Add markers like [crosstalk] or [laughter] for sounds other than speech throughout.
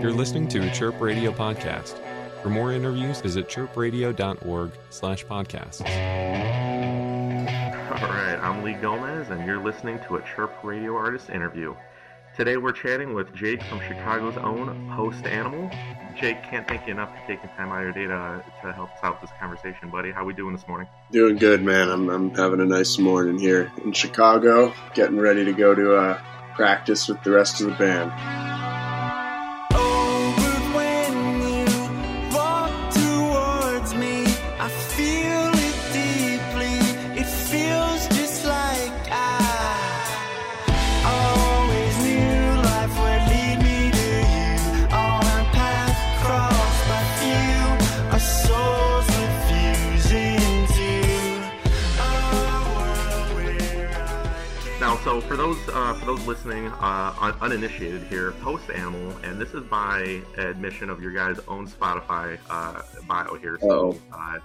You're listening to a Chirp Radio podcast. For more interviews, visit chirpradio.org slash podcasts. All right, I'm Lee Gomez, and you're listening to a Chirp Radio Artist interview. Today we're chatting with Jake from Chicago's own Post Animal. Jake, can't thank you enough for taking time out of your day to, to help us out with this conversation, buddy. How we doing this morning? Doing good, man. I'm, I'm having a nice morning here in Chicago, getting ready to go to uh, practice with the rest of the band. Those uh, for those listening uh, un- uninitiated here, Post Animal, and this is by admission of your guys' own Spotify uh, bio here. So, uh,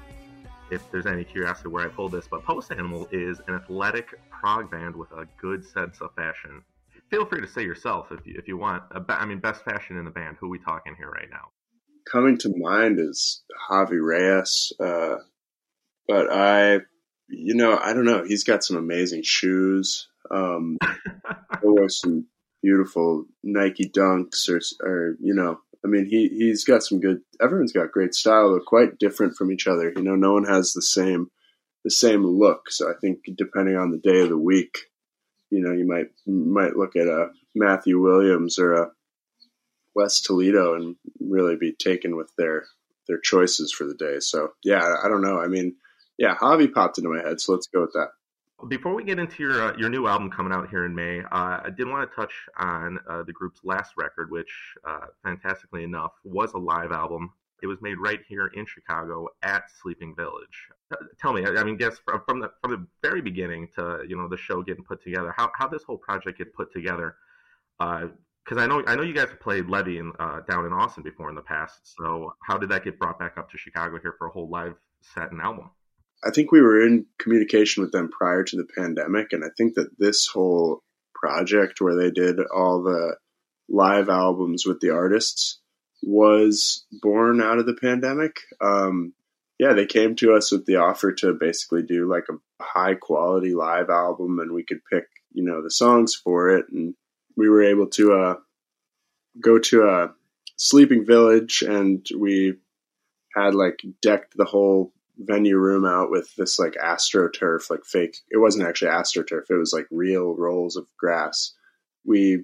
if there's any curiosity where I pulled this, but Post Animal is an athletic prog band with a good sense of fashion. Feel free to say yourself if you, if you want. Uh, I mean, best fashion in the band. Who we talking here right now? Coming to mind is Javi Reyes, uh, but I, you know, I don't know. He's got some amazing shoes. Um, were some beautiful Nike Dunks, or, or you know, I mean, he he's got some good. Everyone's got great style. They're quite different from each other. You know, no one has the same the same look. So I think depending on the day of the week, you know, you might might look at a Matthew Williams or a Wes Toledo and really be taken with their their choices for the day. So yeah, I don't know. I mean, yeah, Javi popped into my head, so let's go with that. Before we get into your uh, your new album coming out here in May, uh, I did want to touch on uh, the group's last record, which, uh, fantastically enough, was a live album. It was made right here in Chicago at Sleeping Village. Uh, Tell me, I I mean, guess from the from the very beginning to you know the show getting put together, how how this whole project get put together? Because I know I know you guys have played Levy in, uh, down in Austin before in the past. So how did that get brought back up to Chicago here for a whole live set and album? I think we were in communication with them prior to the pandemic, and I think that this whole project where they did all the live albums with the artists was born out of the pandemic. Um, yeah, they came to us with the offer to basically do like a high quality live album, and we could pick, you know, the songs for it, and we were able to uh, go to a sleeping village, and we had like decked the whole venue room out with this like astroturf, like fake. It wasn't actually astroturf; it was like real rolls of grass. We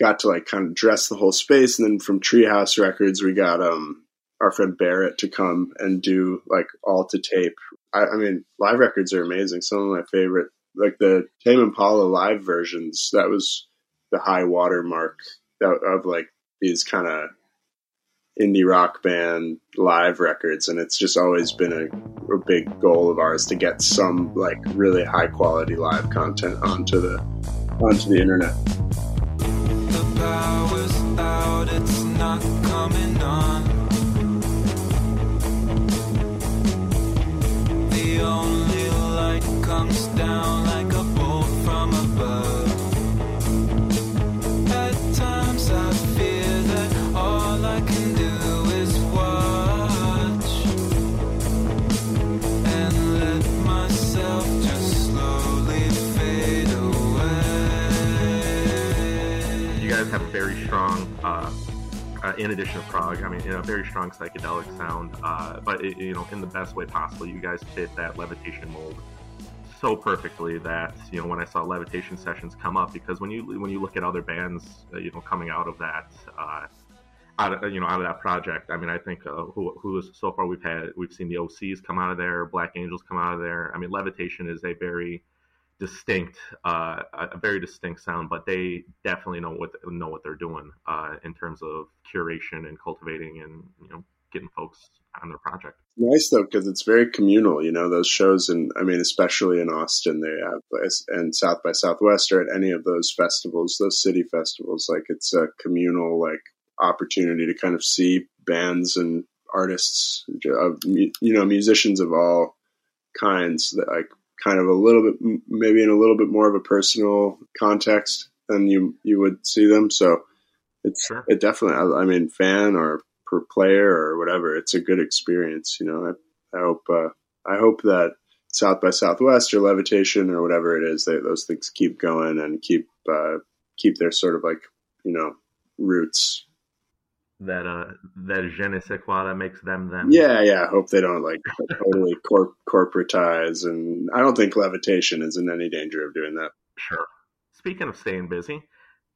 got to like kind of dress the whole space, and then from Treehouse Records, we got um our friend Barrett to come and do like all to tape. I, I mean, live records are amazing. Some of my favorite, like the Tame Impala live versions. That was the high water mark that, of like these kind of indie rock band live records and it's just always been a, a big goal of ours to get some like really high quality live content onto the onto the internet in addition to prog, I mean, know, a very strong psychedelic sound, uh, but it, you know, in the best way possible. You guys fit that levitation mold so perfectly that you know when I saw levitation sessions come up, because when you when you look at other bands, uh, you know, coming out of that. Uh, out of, you know, out of that project. I mean, I think uh, who, who is so far we've had we've seen the Osees come out of there, Black Angels come out of there. I mean, Levitation is a very distinct, uh, a very distinct sound, but they definitely know what know what they're doing uh, in terms of curation and cultivating and you know getting folks on their project. nice though because it's very communal you know those shows and i mean especially in austin they have and south by southwest or at any of those festivals those city festivals like it's a communal like opportunity to kind of see bands and artists you know musicians of all kinds that like kind of a little bit maybe in a little bit more of a personal context than you you would see them so it's Sure. it definitely. I, mean, fan or per player or whatever, it's a good experience. You know, I, I hope uh, I hope that South by Southwest or Levitation or whatever it is, they, those things keep going and keep uh, keep their sort of like you know roots. That uh, that je ne sais quoi that makes them them. Yeah, yeah. I hope they don't like totally corp- corporatize, and I don't think Levitation is in any danger of doing that. Sure. Speaking of staying busy,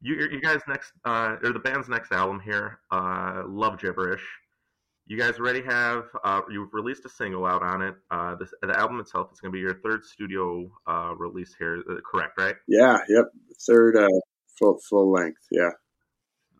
you you guys next uh, or the band's next album here, uh, Love Gibberish. You guys already have uh, you've released a single out on it. Uh, this, the album itself is going to be your third studio uh, release here. Uh, correct, right? Yeah, yep. Third uh, full full length. Yeah.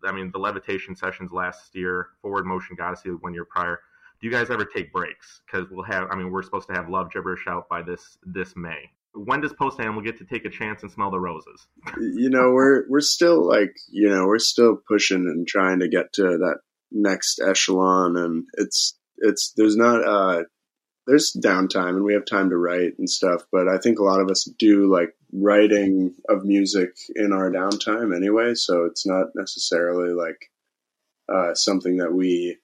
I mean, the Levitation sessions last year, Forward Motion Godyssey one year prior. Do you guys ever take breaks? Because we'll have. I mean, we're supposed to have Love Gibberish out by this this May. When does Post Animal get to take a chance and smell the roses? [laughs] you know we're we're still like you know we're still pushing and trying to get to that next echelon and it's it's there's not uh there's downtime and we have time to write and stuff but i think a lot of us do like writing of music in our downtime anyway so it's not necessarily like uh something that we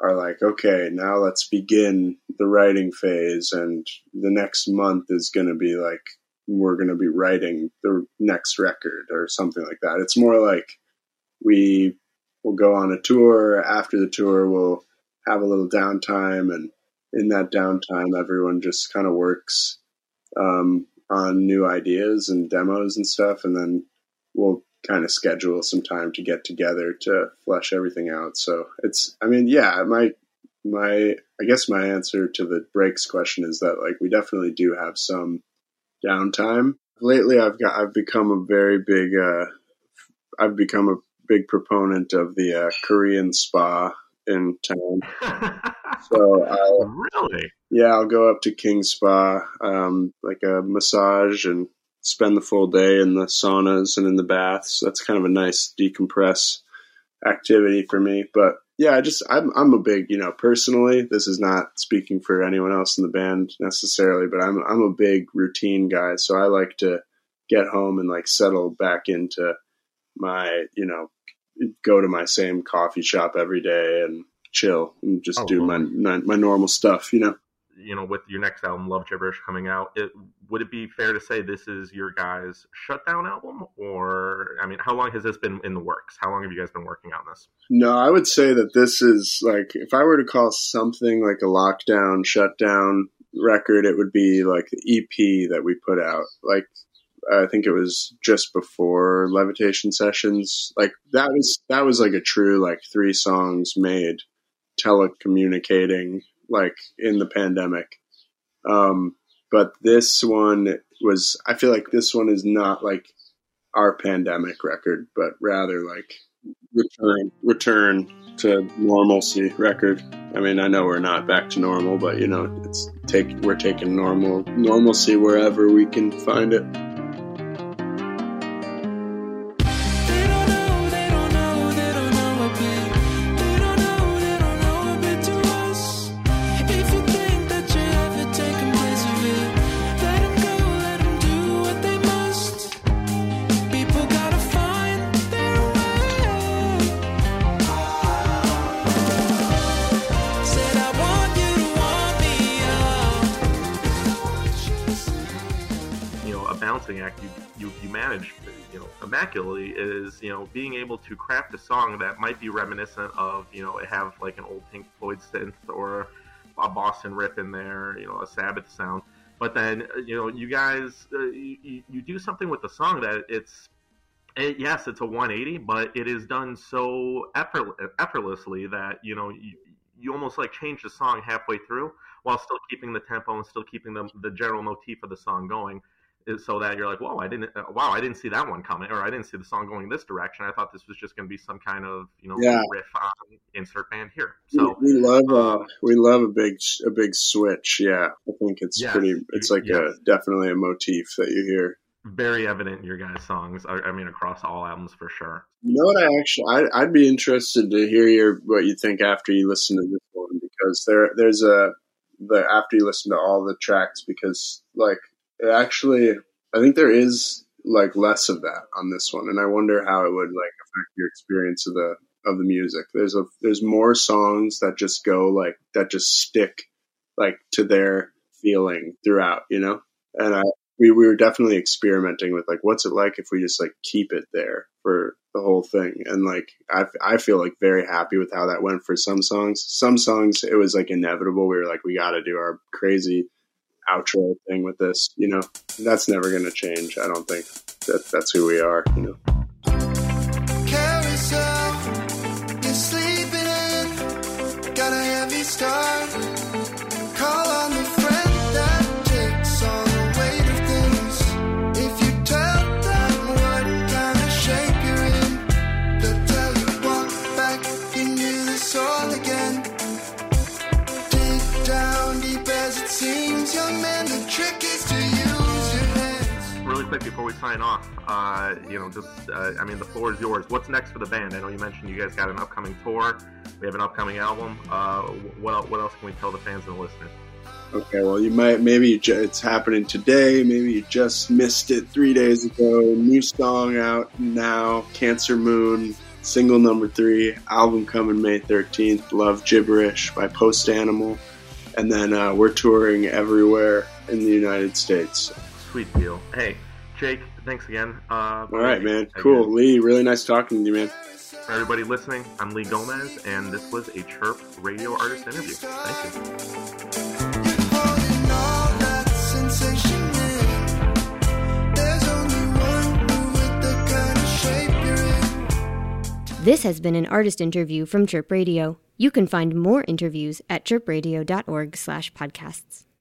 are like okay now let's begin the writing phase and the next month is going to be like we're going to be writing the next record or something like that. It's more like we will go on a tour. After the tour, we'll have a little downtime, and in that downtime, everyone just kind of works um, on new ideas and demos and stuff, and then we'll kind of schedule some time to get together to flesh everything out. So it's, I mean, yeah, my my I guess my answer to the breaks question is that like we definitely do have some downtime. Lately, I've got I've become a very big uh, I've become a big proponent of the uh, Korean spa in town. [laughs] So I'll, really? yeah, I'll go up to King Spa, um, like a massage, and spend the full day in the saunas and in the baths. That's kind of a nice decompress activity for me. But yeah, I just I'm I'm a big you know personally. This is not speaking for anyone else in the band necessarily, but I'm I'm a big routine guy. So I like to get home and like settle back into my you know go to my same coffee shop every day and chill and just Oh, do my, my my normal stuff. You know. you know, with your next album, Love Gibberish, coming out, it, would it be fair to say this is your guys' shutdown album? Or, I mean, how long has this been in the works? How long have you guys been working on this? No, I would say that this is like if I were to call something like a lockdown, shutdown record, it would be like the EP that we put out. Like I think it was just before Levitation Sessions. Like that was that was like a true like three songs made telecommunicating like in the pandemic. Um but this one was I feel like this one is not like our pandemic record, but rather like return return to normalcy record. I mean, I know we're not back to normal, but you know, it's take we're taking normal normalcy wherever we can find it. A balancing act you, you, you manage, you know, immaculately is, you know, being able to craft a song that might be reminiscent of, you know, have like an old Pink Floyd synth or a Boston riff in there, you know, a Sabbath sound. But then, uh, you know, you guys, uh, you, you- do something with the song that it's, it, yes, it's a 180, but it is done so effort, effortlessly that, you know, you, you almost like change the song halfway through while still keeping the tempo and still keeping the, the general motif of the song going so that you're like, whoa, I didn't, uh, wow, I didn't see that one coming, or I didn't see the song going this direction. I thought this was just going to be some kind of, you know, Yeah. riff on insert band here. We- So, we love uh, um, we love a big a big switch. Yeah, I think it's Yes, pretty. It's like a definitely a motif that you hear. very evident in your guys' songs. I, I mean, across all albums for sure. You know what? I actually, I, I'd be interested to hear your what you think after you listen to this one because there, there's a the after you listen to all the tracks because like it actually, I think there is like less of that on this one, and I wonder how it would like affect your experience of the of the music. There's a there's more songs that just go like that just stick like to their feeling throughout, you know. And I we, we were definitely experimenting with like what's it like if we just like keep it there for the whole thing and like I, I feel like very happy with how that went for some songs some songs it was like inevitable we were like we got to do our crazy outro thing with this you know that's never going to change i don't think. That that's who we are you know quick before we sign off, uh, you know, just uh, I mean, the floor is yours. What's next for the band? I know you mentioned you guys got an upcoming tour. We have an upcoming album. Uh, what what else can we tell the fans and the listeners? Okay, well, you might maybe you ju- it's happening today. Maybe you just missed it three days ago. New song out now. Cancer Moon, single number three. Album coming May thirteenth. Love Gibberish by Post Animal, and then uh, we're touring everywhere in the United States. Sweet deal. Hey, Jake, thanks again. Uh, All right, man. Cool, Lee. Really nice talking to you, man. For everybody listening, I'm Lee Gomez, and this was a Chirp Radio Artist interview. Thank you. You're holding all that sensation in. There's only one move with the kind of shape you're in. This has been an artist interview from Chirp Radio. You can find more interviews at chirpradio.org/podcasts.